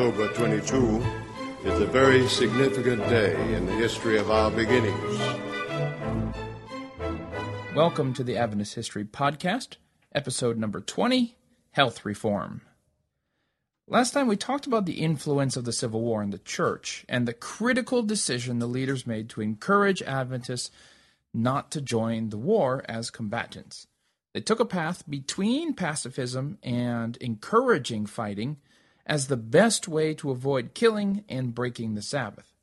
October 22 is a very significant day in the history of our beginnings. Welcome to the Adventist History Podcast, episode number 20 Health Reform. Last time we talked about the influence of the Civil War in the church and the critical decision the leaders made to encourage Adventists not to join the war as combatants. They took a path between pacifism and encouraging fighting as the best way to avoid killing and breaking the Sabbath.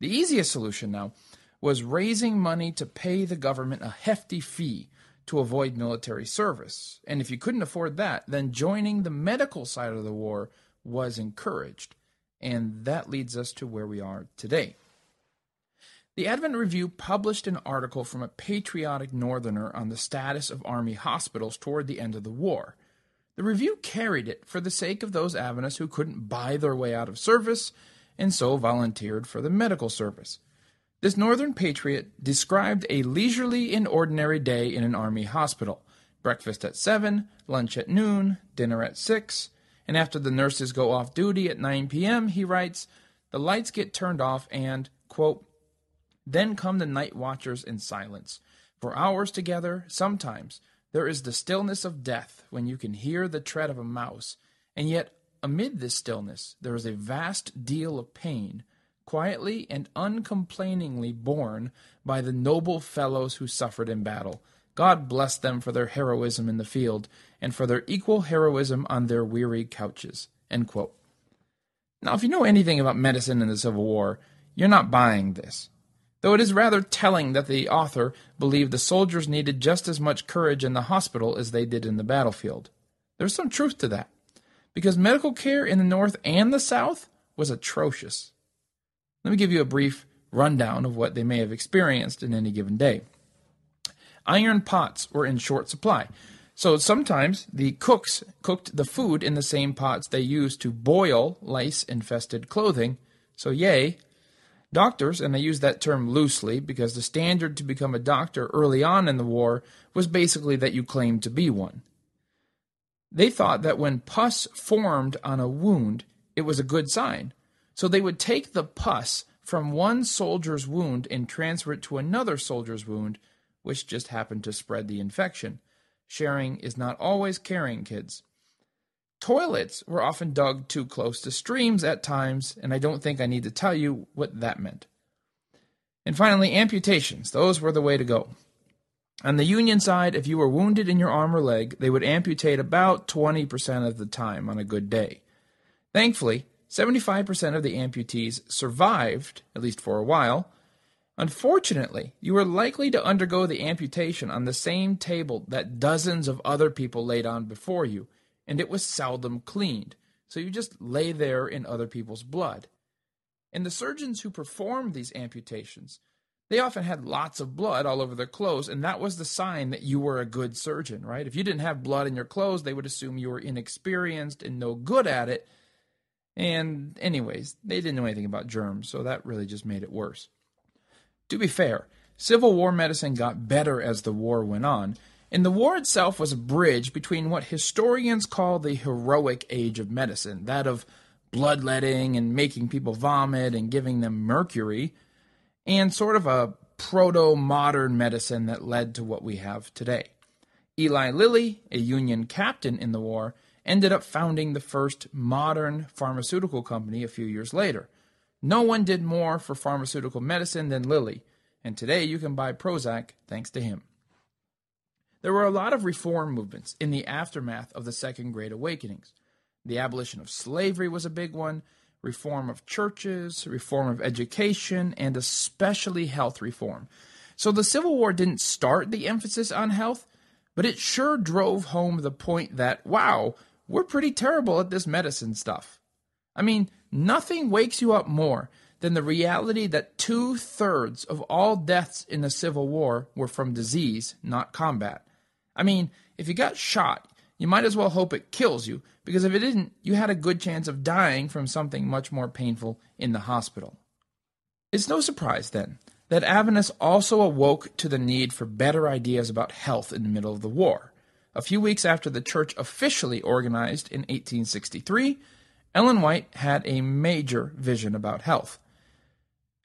The easiest solution now was raising money to pay the government a hefty fee to avoid military service. And if you couldn't afford that, then joining the medical side of the war was encouraged. And that leads us to where we are today. The Advent Review published an article from a patriotic Northerner on the status of Army hospitals toward the end of the war. The review carried it for the sake of those Adventists who couldn't buy their way out of service and so volunteered for the medical service. This Northern patriot described a leisurely and ordinary day in an Army hospital breakfast at 7, lunch at noon, dinner at 6, and after the nurses go off duty at 9 p.m., he writes, the lights get turned off and, quote, then come the night watchers in silence. For hours together, sometimes, there is the stillness of death when you can hear the tread of a mouse, and yet amid this stillness there is a vast deal of pain, quietly and uncomplainingly borne by the noble fellows who suffered in battle. God bless them for their heroism in the field, and for their equal heroism on their weary couches. Now, if you know anything about medicine in the Civil War, you're not buying this though it is rather telling that the author believed the soldiers needed just as much courage in the hospital as they did in the battlefield. There's some truth to that, because medical care in the North and the South was atrocious. Let me give you a brief rundown of what they may have experienced in any given day. Iron pots were in short supply, so sometimes the cooks cooked the food in the same pots they used to boil lice infested clothing, so, yea, Doctors, and I use that term loosely because the standard to become a doctor early on in the war was basically that you claimed to be one. They thought that when pus formed on a wound, it was a good sign. So they would take the pus from one soldier's wound and transfer it to another soldier's wound, which just happened to spread the infection. Sharing is not always caring, kids. Toilets were often dug too close to streams at times, and I don't think I need to tell you what that meant. And finally, amputations. Those were the way to go. On the Union side, if you were wounded in your arm or leg, they would amputate about 20% of the time on a good day. Thankfully, 75% of the amputees survived, at least for a while. Unfortunately, you were likely to undergo the amputation on the same table that dozens of other people laid on before you, and it was seldom cleaned, so you just lay there in other people's blood. And the surgeons who performed these amputations, they often had lots of blood all over their clothes, and that was the sign that you were a good surgeon, right? If you didn't have blood in your clothes, they would assume you were inexperienced and no good at it. And, anyways, they didn't know anything about germs, so that really just made it worse. To be fair, Civil War medicine got better as the war went on, and the war itself was a bridge between what historians call the heroic age of medicine, that of bloodletting and making people vomit and giving them mercury, and sort of a proto modern medicine that led to what we have today. Eli Lilly, a Union captain in the war, ended up founding the first modern pharmaceutical company a few years later. No one did more for pharmaceutical medicine than Lilly, and today you can buy Prozac thanks to him. There were a lot of reform movements in the aftermath of the Second Great Awakenings. The abolition of slavery was a big one, reform of churches, reform of education, and especially health reform. So the Civil War didn't start the emphasis on health, but it sure drove home the point that, wow, we're pretty terrible at this medicine stuff. I mean, nothing wakes you up more than the reality that two thirds of all deaths in the Civil War were from disease, not combat. I mean, if you got shot, you might as well hope it kills you, because if it didn't, you had a good chance of dying from something much more painful in the hospital. It's no surprise, then, that Adventists also awoke to the need for better ideas about health in the middle of the war. A few weeks after the church officially organized in 1863, Ellen White had a major vision about health.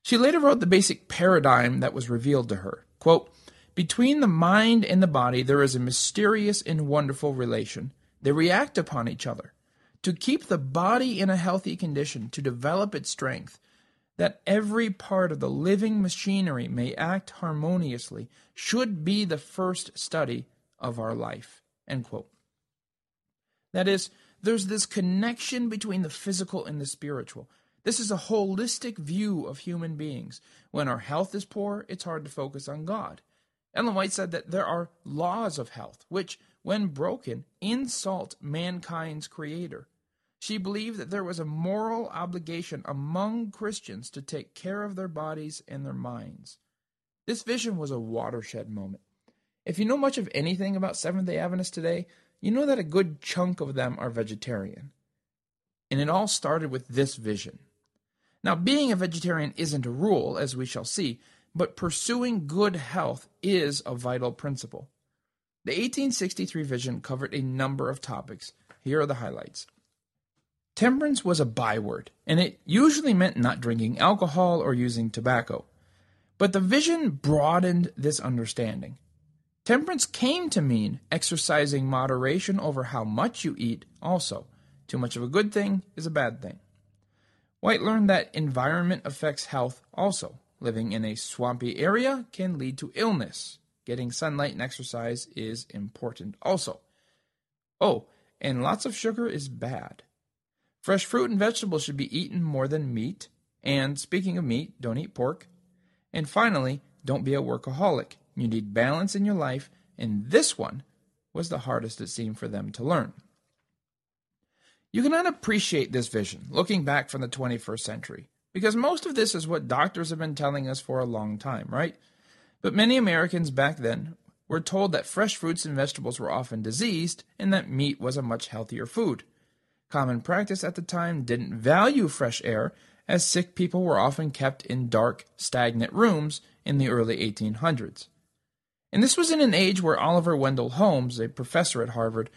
She later wrote the basic paradigm that was revealed to her. Quote, Between the mind and the body there is a mysterious and wonderful relation. They react upon each other. To keep the body in a healthy condition, to develop its strength, that every part of the living machinery may act harmoniously, should be the first study of our life. That is, there's this connection between the physical and the spiritual. This is a holistic view of human beings. When our health is poor, it's hard to focus on God. Ellen White said that there are laws of health, which, when broken, insult mankind's creator. She believed that there was a moral obligation among Christians to take care of their bodies and their minds. This vision was a watershed moment. If you know much of anything about Seventh day Adventists today, you know that a good chunk of them are vegetarian. And it all started with this vision. Now, being a vegetarian isn't a rule, as we shall see, but pursuing good health is a vital principle. The 1863 vision covered a number of topics. Here are the highlights. Temperance was a byword, and it usually meant not drinking alcohol or using tobacco. But the vision broadened this understanding. Temperance came to mean exercising moderation over how much you eat, also. Too much of a good thing is a bad thing. White learned that environment affects health also. Living in a swampy area can lead to illness. Getting sunlight and exercise is important also. Oh, and lots of sugar is bad. Fresh fruit and vegetables should be eaten more than meat. And speaking of meat, don't eat pork. And finally, don't be a workaholic. You need balance in your life, and this one was the hardest it seemed for them to learn. You cannot appreciate this vision looking back from the 21st century, because most of this is what doctors have been telling us for a long time, right? But many Americans back then were told that fresh fruits and vegetables were often diseased and that meat was a much healthier food. Common practice at the time didn't value fresh air, as sick people were often kept in dark, stagnant rooms in the early 1800s. And this was in an age where Oliver Wendell Holmes, a professor at Harvard,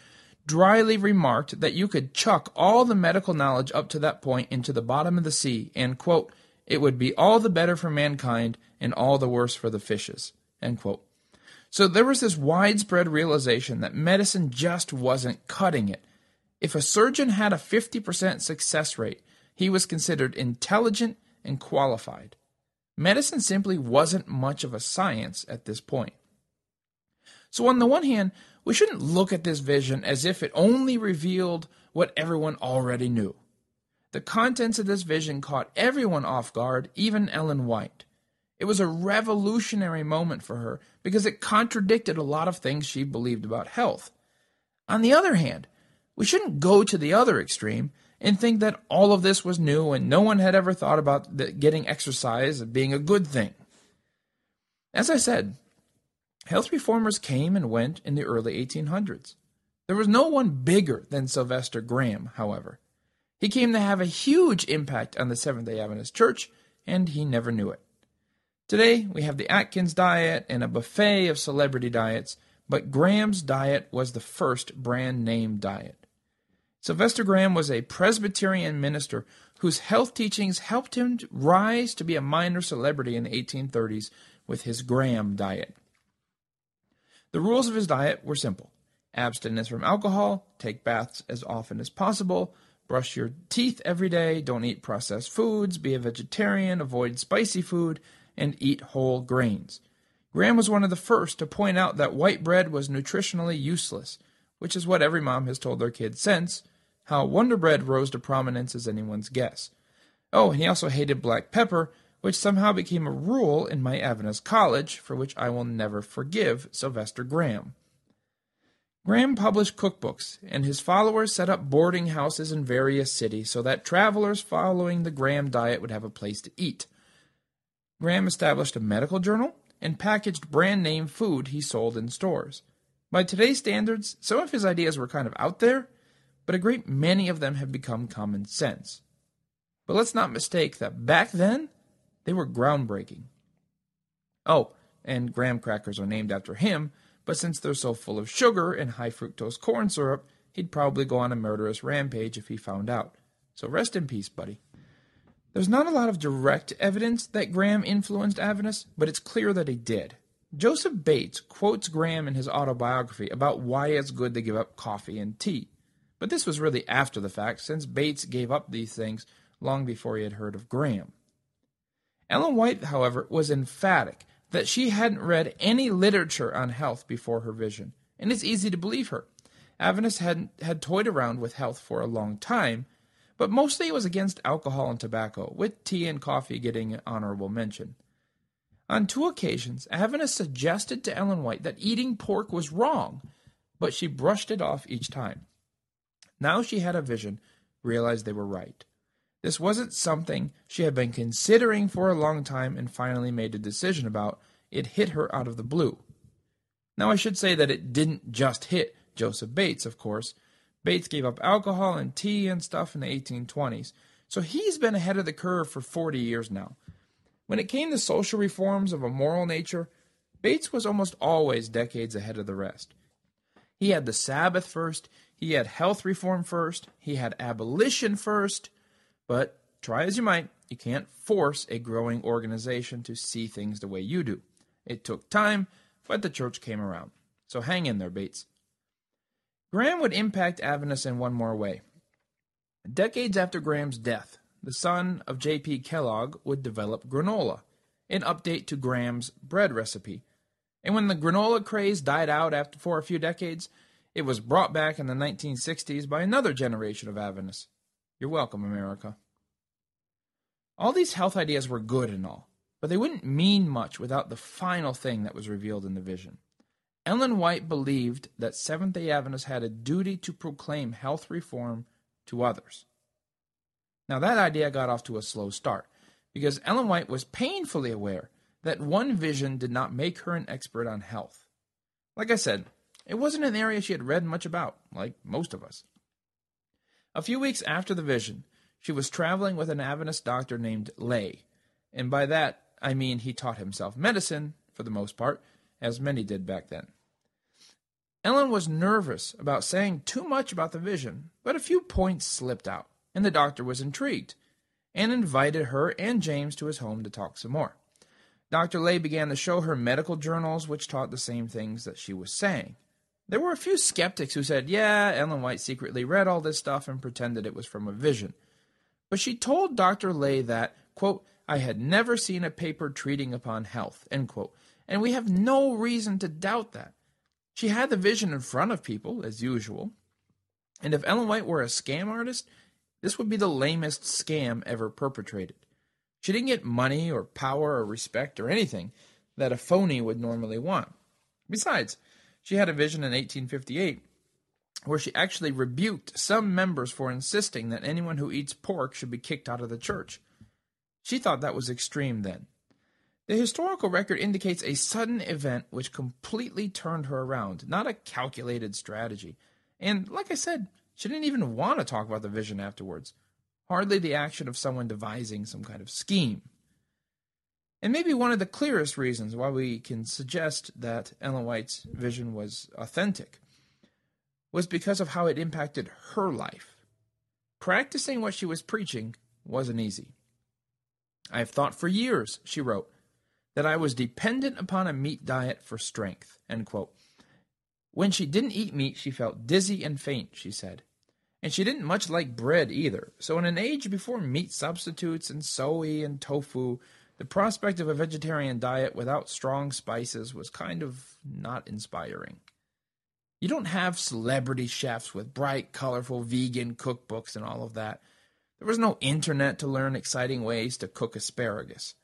dryly remarked that you could chuck all the medical knowledge up to that point into the bottom of the sea, and, quote, it would be all the better for mankind and all the worse for the fishes, end quote. So there was this widespread realization that medicine just wasn't cutting it. If a surgeon had a 50% success rate, he was considered intelligent and qualified. Medicine simply wasn't much of a science at this point. So, on the one hand, we shouldn't look at this vision as if it only revealed what everyone already knew. The contents of this vision caught everyone off guard, even Ellen White. It was a revolutionary moment for her because it contradicted a lot of things she believed about health. On the other hand, we shouldn't go to the other extreme and think that all of this was new and no one had ever thought about getting exercise being a good thing. As I said, Health reformers came and went in the early 1800s. There was no one bigger than Sylvester Graham, however. He came to have a huge impact on the Seventh day Adventist Church, and he never knew it. Today, we have the Atkins diet and a buffet of celebrity diets, but Graham's diet was the first brand name diet. Sylvester Graham was a Presbyterian minister whose health teachings helped him rise to be a minor celebrity in the 1830s with his Graham diet. The rules of his diet were simple abstinence from alcohol, take baths as often as possible, brush your teeth every day, don't eat processed foods, be a vegetarian, avoid spicy food, and eat whole grains. Graham was one of the first to point out that white bread was nutritionally useless, which is what every mom has told their kids since. How Wonder Bread rose to prominence is anyone's guess. Oh, and he also hated black pepper, which somehow became a rule in my Adventist college, for which I will never forgive Sylvester Graham. Graham published cookbooks, and his followers set up boarding houses in various cities so that travelers following the Graham diet would have a place to eat. Graham established a medical journal and packaged brand name food he sold in stores. By today's standards, some of his ideas were kind of out there, but a great many of them have become common sense. But let's not mistake that back then, they were groundbreaking. Oh, and graham crackers are named after him, but since they're so full of sugar and high fructose corn syrup, he'd probably go on a murderous rampage if he found out. So rest in peace, buddy. There's not a lot of direct evidence that Graham influenced Adventists, but it's clear that he did. Joseph Bates quotes Graham in his autobiography about why it's good to give up coffee and tea. But this was really after the fact, since Bates gave up these things long before he had heard of Graham. Ellen White, however, was emphatic that she hadn't read any literature on health before her vision, and it's easy to believe her. Adventists had, had toyed around with health for a long time, but mostly it was against alcohol and tobacco, with tea and coffee getting honorable mention. On two occasions, Adventists suggested to Ellen White that eating pork was wrong, but she brushed it off each time. Now she had a vision, realized they were right. This wasn't something she had been considering for a long time and finally made a decision about. It hit her out of the blue. Now, I should say that it didn't just hit Joseph Bates, of course. Bates gave up alcohol and tea and stuff in the 1820s, so he's been ahead of the curve for 40 years now. When it came to social reforms of a moral nature, Bates was almost always decades ahead of the rest. He had the Sabbath first, he had health reform first, he had abolition first, but try as you might, you can't force a growing organization to see things the way you do. It took time, but the church came around. So hang in there, Bates. Graham would impact Adventists in one more way. Decades after Graham's death, the son of J.P. Kellogg would develop granola, an update to Graham's bread recipe. And when the granola craze died out after for a few decades, it was brought back in the 1960s by another generation of Adventists. You're welcome, America. All these health ideas were good and all, but they wouldn't mean much without the final thing that was revealed in the vision. Ellen White believed that Seventh day Adventists had a duty to proclaim health reform to others. Now, that idea got off to a slow start because Ellen White was painfully aware that one vision did not make her an expert on health. Like I said, it wasn't an area she had read much about, like most of us. A few weeks after the vision, she was traveling with an Adventist doctor named Lay, and by that I mean he taught himself medicine, for the most part, as many did back then. Ellen was nervous about saying too much about the vision, but a few points slipped out, and the doctor was intrigued, and invited her and James to his home to talk some more. Dr. Lay began to show her medical journals which taught the same things that she was saying. There were a few skeptics who said, yeah, Ellen White secretly read all this stuff and pretended it was from a vision. But she told Dr. Lay that, quote, I had never seen a paper treating upon health, end quote, and we have no reason to doubt that. She had the vision in front of people, as usual, and if Ellen White were a scam artist, this would be the lamest scam ever perpetrated. She didn't get money or power or respect or anything that a phony would normally want. Besides, she had a vision in 1858 where she actually rebuked some members for insisting that anyone who eats pork should be kicked out of the church. She thought that was extreme then. The historical record indicates a sudden event which completely turned her around, not a calculated strategy. And like I said, she didn't even want to talk about the vision afterwards. Hardly the action of someone devising some kind of scheme. And maybe one of the clearest reasons why we can suggest that Ellen White's vision was authentic was because of how it impacted her life. Practicing what she was preaching wasn't easy. I have thought for years, she wrote, that I was dependent upon a meat diet for strength. When she didn't eat meat, she felt dizzy and faint, she said. And she didn't much like bread either. So, in an age before meat substitutes and soy and tofu, the prospect of a vegetarian diet without strong spices was kind of not inspiring. You don't have celebrity chefs with bright, colorful vegan cookbooks and all of that. There was no internet to learn exciting ways to cook asparagus.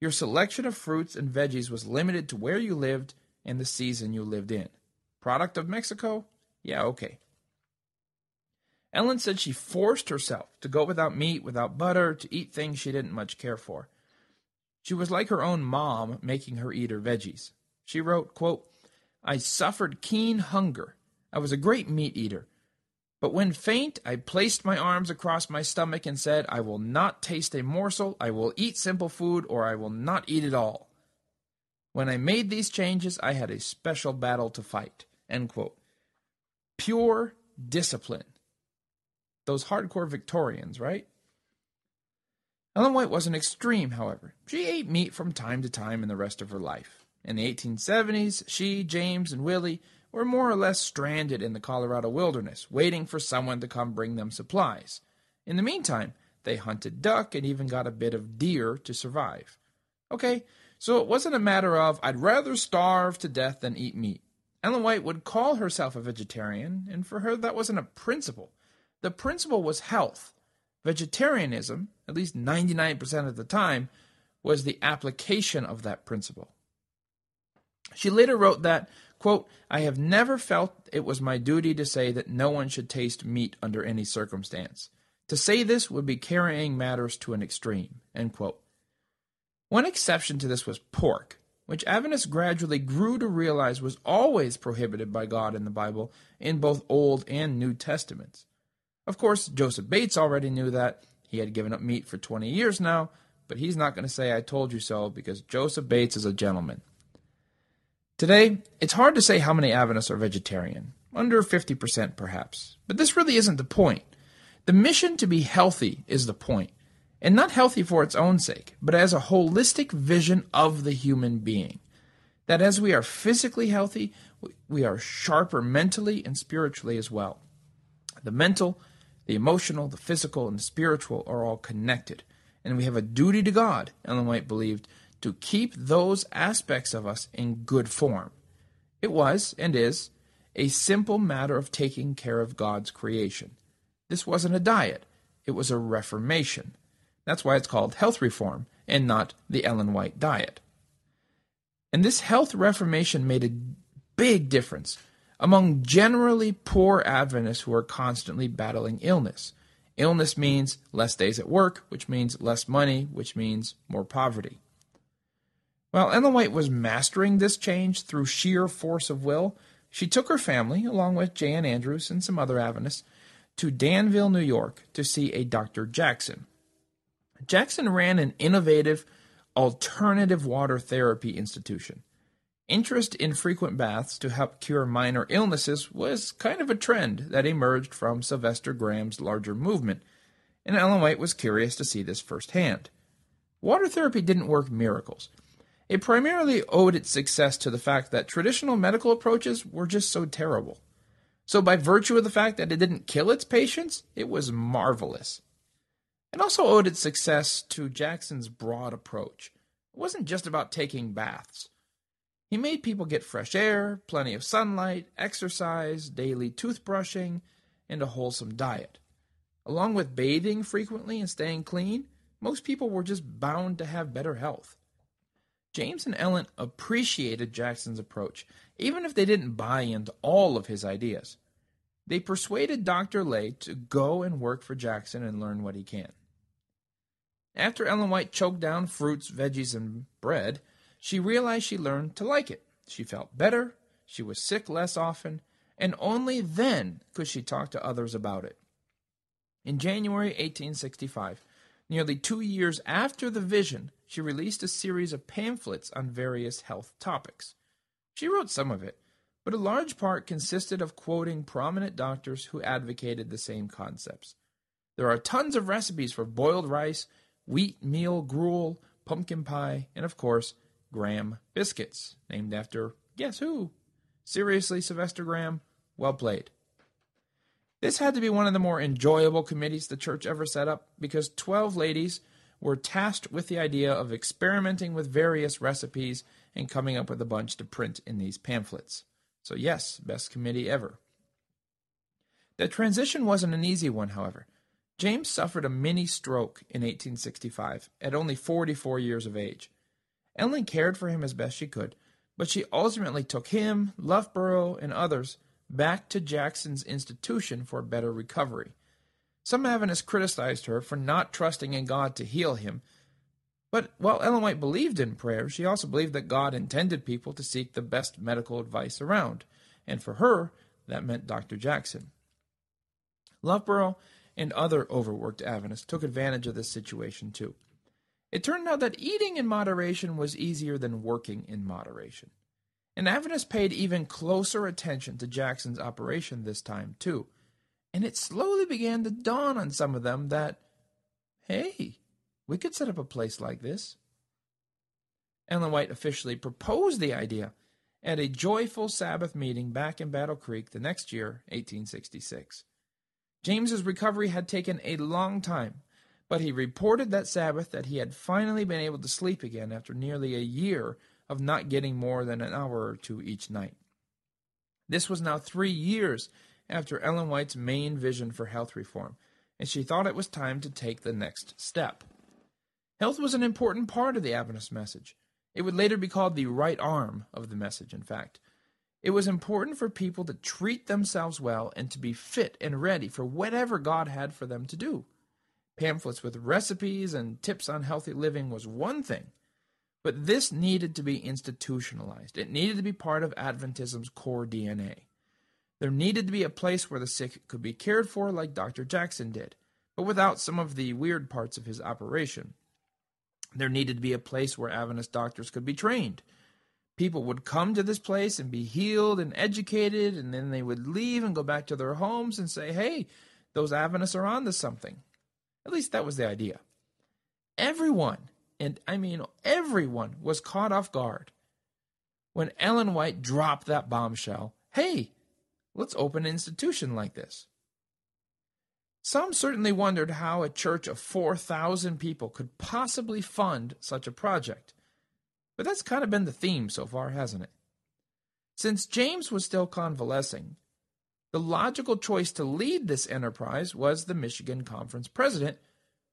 Your selection of fruits and veggies was limited to where you lived and the season you lived in. Product of Mexico? Yeah, okay. Ellen said she forced herself to go without meat, without butter, to eat things she didn't much care for. She was like her own mom, making her eat her veggies. She wrote, quote, I suffered keen hunger. I was a great meat eater. But when faint, I placed my arms across my stomach and said, I will not taste a morsel, I will eat simple food, or I will not eat at all. When I made these changes, I had a special battle to fight. Pure discipline. Those hardcore Victorians, right? Ellen White was an extreme, however. She ate meat from time to time in the rest of her life. In the 1870s, she, James, and Willie were more or less stranded in the Colorado wilderness, waiting for someone to come bring them supplies. In the meantime, they hunted duck and even got a bit of deer to survive. Okay, so it wasn't a matter of, I'd rather starve to death than eat meat. Ellen White would call herself a vegetarian, and for her that wasn't a principle. The principle was health. Vegetarianism, at least 99% of the time, was the application of that principle. She later wrote that, quote, I have never felt it was my duty to say that no one should taste meat under any circumstance. To say this would be carrying matters to an extreme, end quote. One exception to this was pork, which Adventists gradually grew to realize was always prohibited by God in the Bible in both Old and New Testaments. Of course, Joseph Bates already knew that. He had given up meat for 20 years now, but he's not going to say, I told you so, because Joseph Bates is a gentleman. Today, it's hard to say how many Adventists are vegetarian, under 50% perhaps, but this really isn't the point. The mission to be healthy is the point, and not healthy for its own sake, but as a holistic vision of the human being. That as we are physically healthy, we are sharper mentally and spiritually as well. The mental, the emotional, the physical, and the spiritual are all connected, and we have a duty to God, Ellen White believed, to keep those aspects of us in good form. It was, and is, a simple matter of taking care of God's creation. This wasn't a diet, it was a reformation. That's why it's called health reform and not the Ellen White diet. And this health reformation made a big difference among generally poor Adventists who are constantly battling illness. Illness means less days at work, which means less money, which means more poverty. While Ellen White was mastering this change through sheer force of will, she took her family, along with J.N. Andrews and some other Adventists, to Dansville, New York, to see a Dr. Jackson. Jackson ran an innovative alternative water therapy institution. Interest in frequent baths to help cure minor illnesses was kind of a trend that emerged from Sylvester Graham's larger movement, and Ellen White was curious to see this firsthand. Water therapy didn't work miracles. It primarily owed its success to the fact that traditional medical approaches were just so terrible. So, by virtue of the fact that it didn't kill its patients, it was marvelous. It also owed its success to Jackson's broad approach. It wasn't just about taking baths. He made people get fresh air, plenty of sunlight, exercise, daily toothbrushing, and a wholesome diet. Along with bathing frequently and staying clean, most people were just bound to have better health. James and Ellen appreciated Jackson's approach, even if they didn't buy into all of his ideas. They persuaded Dr. Lay to go and work for Jackson and learn what he can. After Ellen White choked down fruits, veggies, and bread, she realized she learned to like it. She felt better, she was sick less often, and only then could she talk to others about it. In January 1865, nearly two years after the vision, she released a series of pamphlets on various health topics. She wrote some of it, but a large part consisted of quoting prominent doctors who advocated the same concepts. There are tons of recipes for boiled rice, wheat meal gruel, pumpkin pie, and of course, Graham biscuits, named after guess who? Seriously, Sylvester Graham? Well played. This had to be one of the more enjoyable committees the church ever set up because 12 ladies were tasked with the idea of experimenting with various recipes and coming up with a bunch to print in these pamphlets. So, yes, best committee ever. The transition wasn't an easy one, however. James suffered a mini stroke in 1865 at only 44 years of age. Ellen cared for him as best she could, but she ultimately took him, Loughborough, and others back to Jackson's institution for better recovery. Some Adventists criticized her for not trusting in God to heal him, but while Ellen White believed in prayer, she also believed that God intended people to seek the best medical advice around, and for her, that meant Dr. Jackson. Loughborough and other overworked Adventists took advantage of this situation too. It turned out that eating in moderation was easier than working in moderation. And Adventists paid even closer attention to Jackson's operation this time, too. And it slowly began to dawn on some of them that, hey, we could set up a place like this. Ellen White officially proposed the idea at a joyful Sabbath meeting back in Battle Creek the next year, 1866. James's recovery had taken a long time, but he reported that Sabbath that he had finally been able to sleep again after nearly a year of not getting more than an hour or two each night. This was now three years after Ellen White's main vision for health reform, and she thought it was time to take the next step. Health was an important part of the Adventist message. It would later be called the right arm of the message, in fact. It was important for people to treat themselves well and to be fit and ready for whatever God had for them to do. Pamphlets with recipes and tips on healthy living was one thing, but this needed to be institutionalized. It needed to be part of Adventism's core DNA. There needed to be a place where the sick could be cared for, like Dr. Jackson did, but without some of the weird parts of his operation. There needed to be a place where Adventist doctors could be trained. People would come to this place and be healed and educated, and then they would leave and go back to their homes and say, hey, those Adventists are on to something. At least that was the idea. Everyone, and I mean everyone, was caught off guard when Ellen White dropped that bombshell. Hey, let's open an institution like this. Some certainly wondered how a church of 4,000 people could possibly fund such a project. But that's kind of been the theme so far, hasn't it? Since James was still convalescing, the logical choice to lead this enterprise was the Michigan Conference president,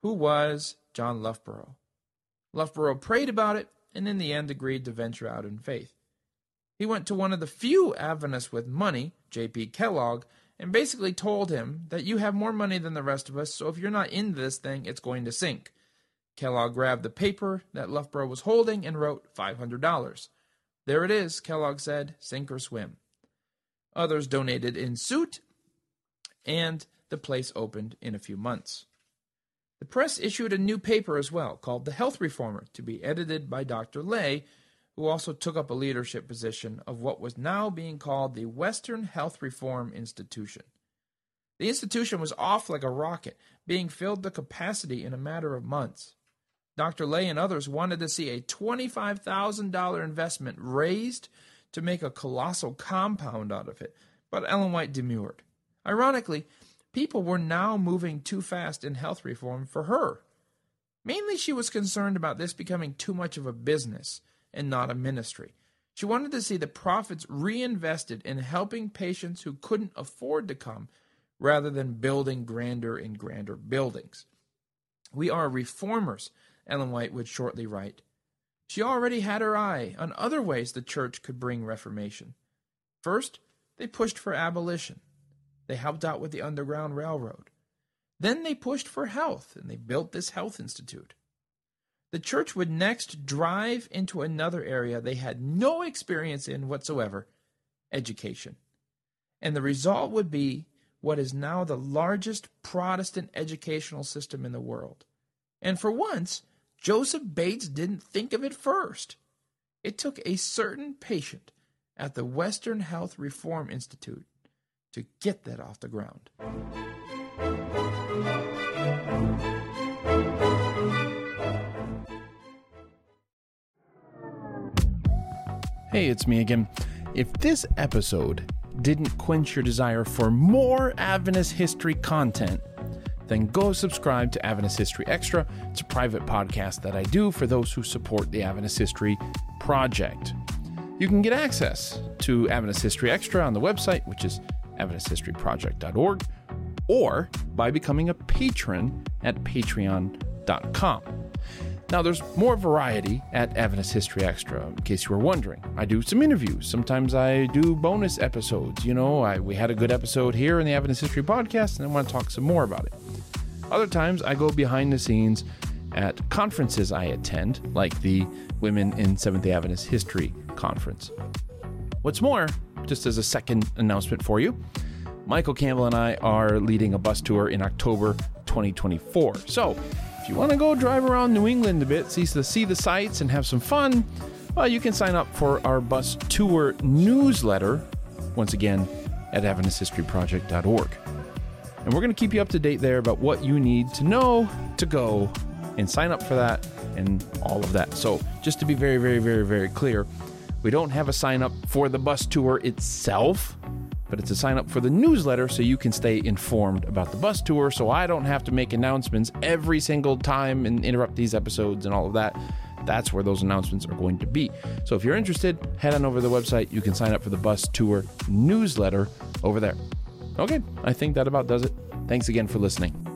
who was John Loughborough. Loughborough prayed about it and in the end agreed to venture out in faith. He went to one of the few Adventists with money, J.P. Kellogg, and basically told him that you have more money than the rest of us, so if you're not in this thing, it's going to sink. Kellogg grabbed the paper that Loughborough was holding and wrote $500. There it is, Kellogg said, sink or swim. Others donated in suit, and the place opened in a few months. The press issued a new paper as well, called The Health Reformer, to be edited by Dr. Lay, who also took up a leadership position of what was now being called the Western Health Reform Institution. The institution was off like a rocket, being filled to capacity in a matter of months. Dr. Lay and others wanted to see a $25,000 investment raised to make a colossal compound out of it, but Ellen White demurred. Ironically, people were now moving too fast in health reform for her. Mainly, she was concerned about this becoming too much of a business and not a ministry. She wanted to see the profits reinvested in helping patients who couldn't afford to come rather than building grander and grander buildings. We are reformers, Ellen White would shortly write. She already had her eye on other ways the church could bring reformation. First, they pushed for abolition. They helped out with the Underground Railroad. Then they pushed for health, and they built this health institute. The church would next drive into another area they had no experience in whatsoever education. And the result would be what is now the largest Protestant educational system in the world. And for once, Joseph Bates didn't think of it first. It took a certain patient at the Western Health Reform Institute to get that off the ground. Hey, it's me again. If this episode didn't quench your desire for more Adventist history content, then go subscribe to Adventist History Extra. It's a private podcast that I do for those who support the Adventist History Project. You can get access to Adventist History Extra on the website, which is AdventistHistoryProject.org, or by becoming a patron at patreon.com. Now, there's more variety at Adventist History Extra, in case you were wondering. I do some interviews. Sometimes I do bonus episodes. You know, I, we had a good episode here in the Adventist History Podcast, and I want to talk some more about it. Other times, I go behind the scenes at conferences I attend, like the Women in Seventh day Adventist History Conference. What's more, just as a second announcement for you, Michael Campbell and I are leading a bus tour in October 2024. So, if you want to go drive around New England a bit, see the, see the sights, and have some fun, well, you can sign up for our bus tour newsletter, once again, at AdventistHistoryProject.org. And we're going to keep you up to date there about what you need to know to go and sign up for that and all of that. So, just to be very, very, very, very clear, we don't have a sign up for the bus tour itself, but it's a sign up for the newsletter so you can stay informed about the bus tour. So I don't have to make announcements every single time and interrupt these episodes and all of that. That's where those announcements are going to be. So if you're interested, head on over to the website. You can sign up for the bus tour newsletter over there. Okay, I think that about does it. Thanks again for listening.